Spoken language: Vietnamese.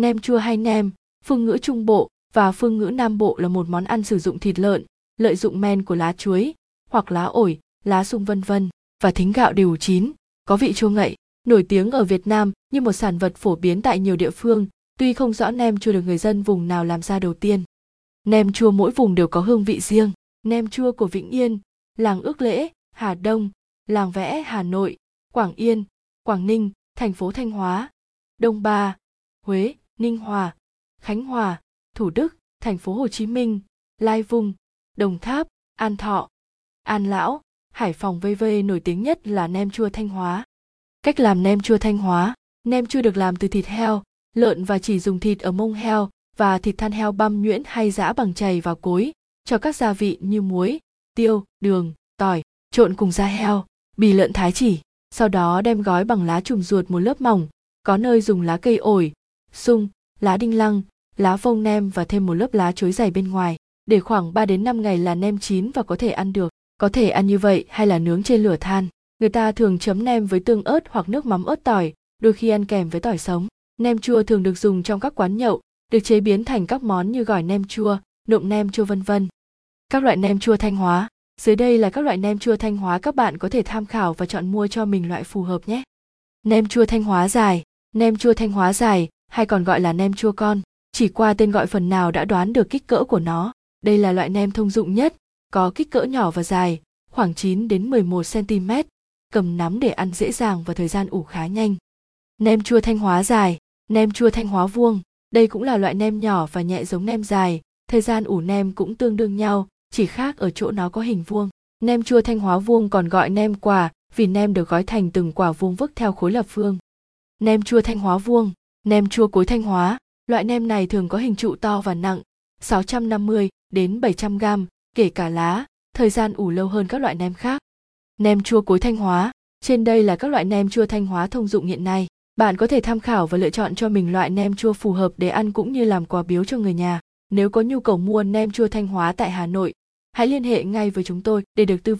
Nem chua hay nem, phương ngữ Trung Bộ và phương ngữ Nam Bộ là một món ăn sử dụng thịt lợn, lợi dụng men của lá chuối hoặc lá ổi, lá sung vân vân và thính gạo đều chín, có vị chua ngậy, nổi tiếng ở Việt Nam như một sản vật phổ biến tại nhiều địa phương, tuy không rõ nem chua được người dân vùng nào làm ra đầu tiên. Nem chua mỗi vùng đều có hương vị riêng. Nem chua của Vĩnh Yên, làng Ước Lễ, Hà Đông, làng Vẽ Hà Nội, Quảng Yên, Quảng Ninh, thành phố Thanh Hóa, Đông Ba, Huế, Ninh Hòa, Khánh Hòa, Thủ Đức, thành phố Hồ Chí Minh, Lai Vung, Đồng Tháp, An Thọ, An Lão, Hải Phòng VV nổi tiếng nhất là nem chua Thanh Hóa. Cách làm nem chua Thanh Hóa, nem chua được làm từ thịt heo, lợn và chỉ dùng thịt ở mông heo và thịt than heo băm nhuyễn hay giã bằng chày và cối, cho các gia vị như muối, tiêu, đường, tỏi, trộn cùng da heo, bì lợn thái chỉ, sau đó đem gói bằng lá trùm ruột một lớp mỏng, có nơi dùng lá cây ổi, sung, lá đinh lăng, lá vông nem và thêm một lớp lá chuối dày bên ngoài. Để khoảng 3 đến 5 ngày là nem chín và có thể ăn được. Có thể ăn như vậy hay là nướng trên lửa than. Người ta thường chấm nem với tương ớt hoặc nước mắm ớt tỏi, đôi khi ăn kèm với tỏi sống. Nem chua thường được dùng trong các quán nhậu, được chế biến thành các món như gỏi nem chua, nộm nem chua vân vân. Các loại nem chua Thanh Hóa. Dưới đây là các loại nem chua Thanh Hóa các bạn có thể tham khảo và chọn mua cho mình loại phù hợp nhé. Nem chua Thanh Hóa dài, nem chua Thanh Hóa dài hay còn gọi là nem chua con, chỉ qua tên gọi phần nào đã đoán được kích cỡ của nó. Đây là loại nem thông dụng nhất, có kích cỡ nhỏ và dài, khoảng 9 đến 11 cm, cầm nắm để ăn dễ dàng và thời gian ủ khá nhanh. Nem chua Thanh Hóa dài, nem chua Thanh Hóa vuông, đây cũng là loại nem nhỏ và nhẹ giống nem dài, thời gian ủ nem cũng tương đương nhau, chỉ khác ở chỗ nó có hình vuông. Nem chua Thanh Hóa vuông còn gọi nem quả vì nem được gói thành từng quả vuông vức theo khối lập phương. Nem chua Thanh Hóa vuông, nem chua cối Thanh Hóa, loại nem này thường có hình trụ to và nặng, 650 đến 700 gram, kể cả lá, thời gian ủ lâu hơn các loại nem khác. Nem chua cối Thanh Hóa, trên đây là các loại nem chua Thanh Hóa thông dụng hiện nay. Bạn có thể tham khảo và lựa chọn cho mình loại nem chua phù hợp để ăn cũng như làm quà biếu cho người nhà. Nếu có nhu cầu mua nem chua Thanh Hóa tại Hà Nội, hãy liên hệ ngay với chúng tôi để được tư vấn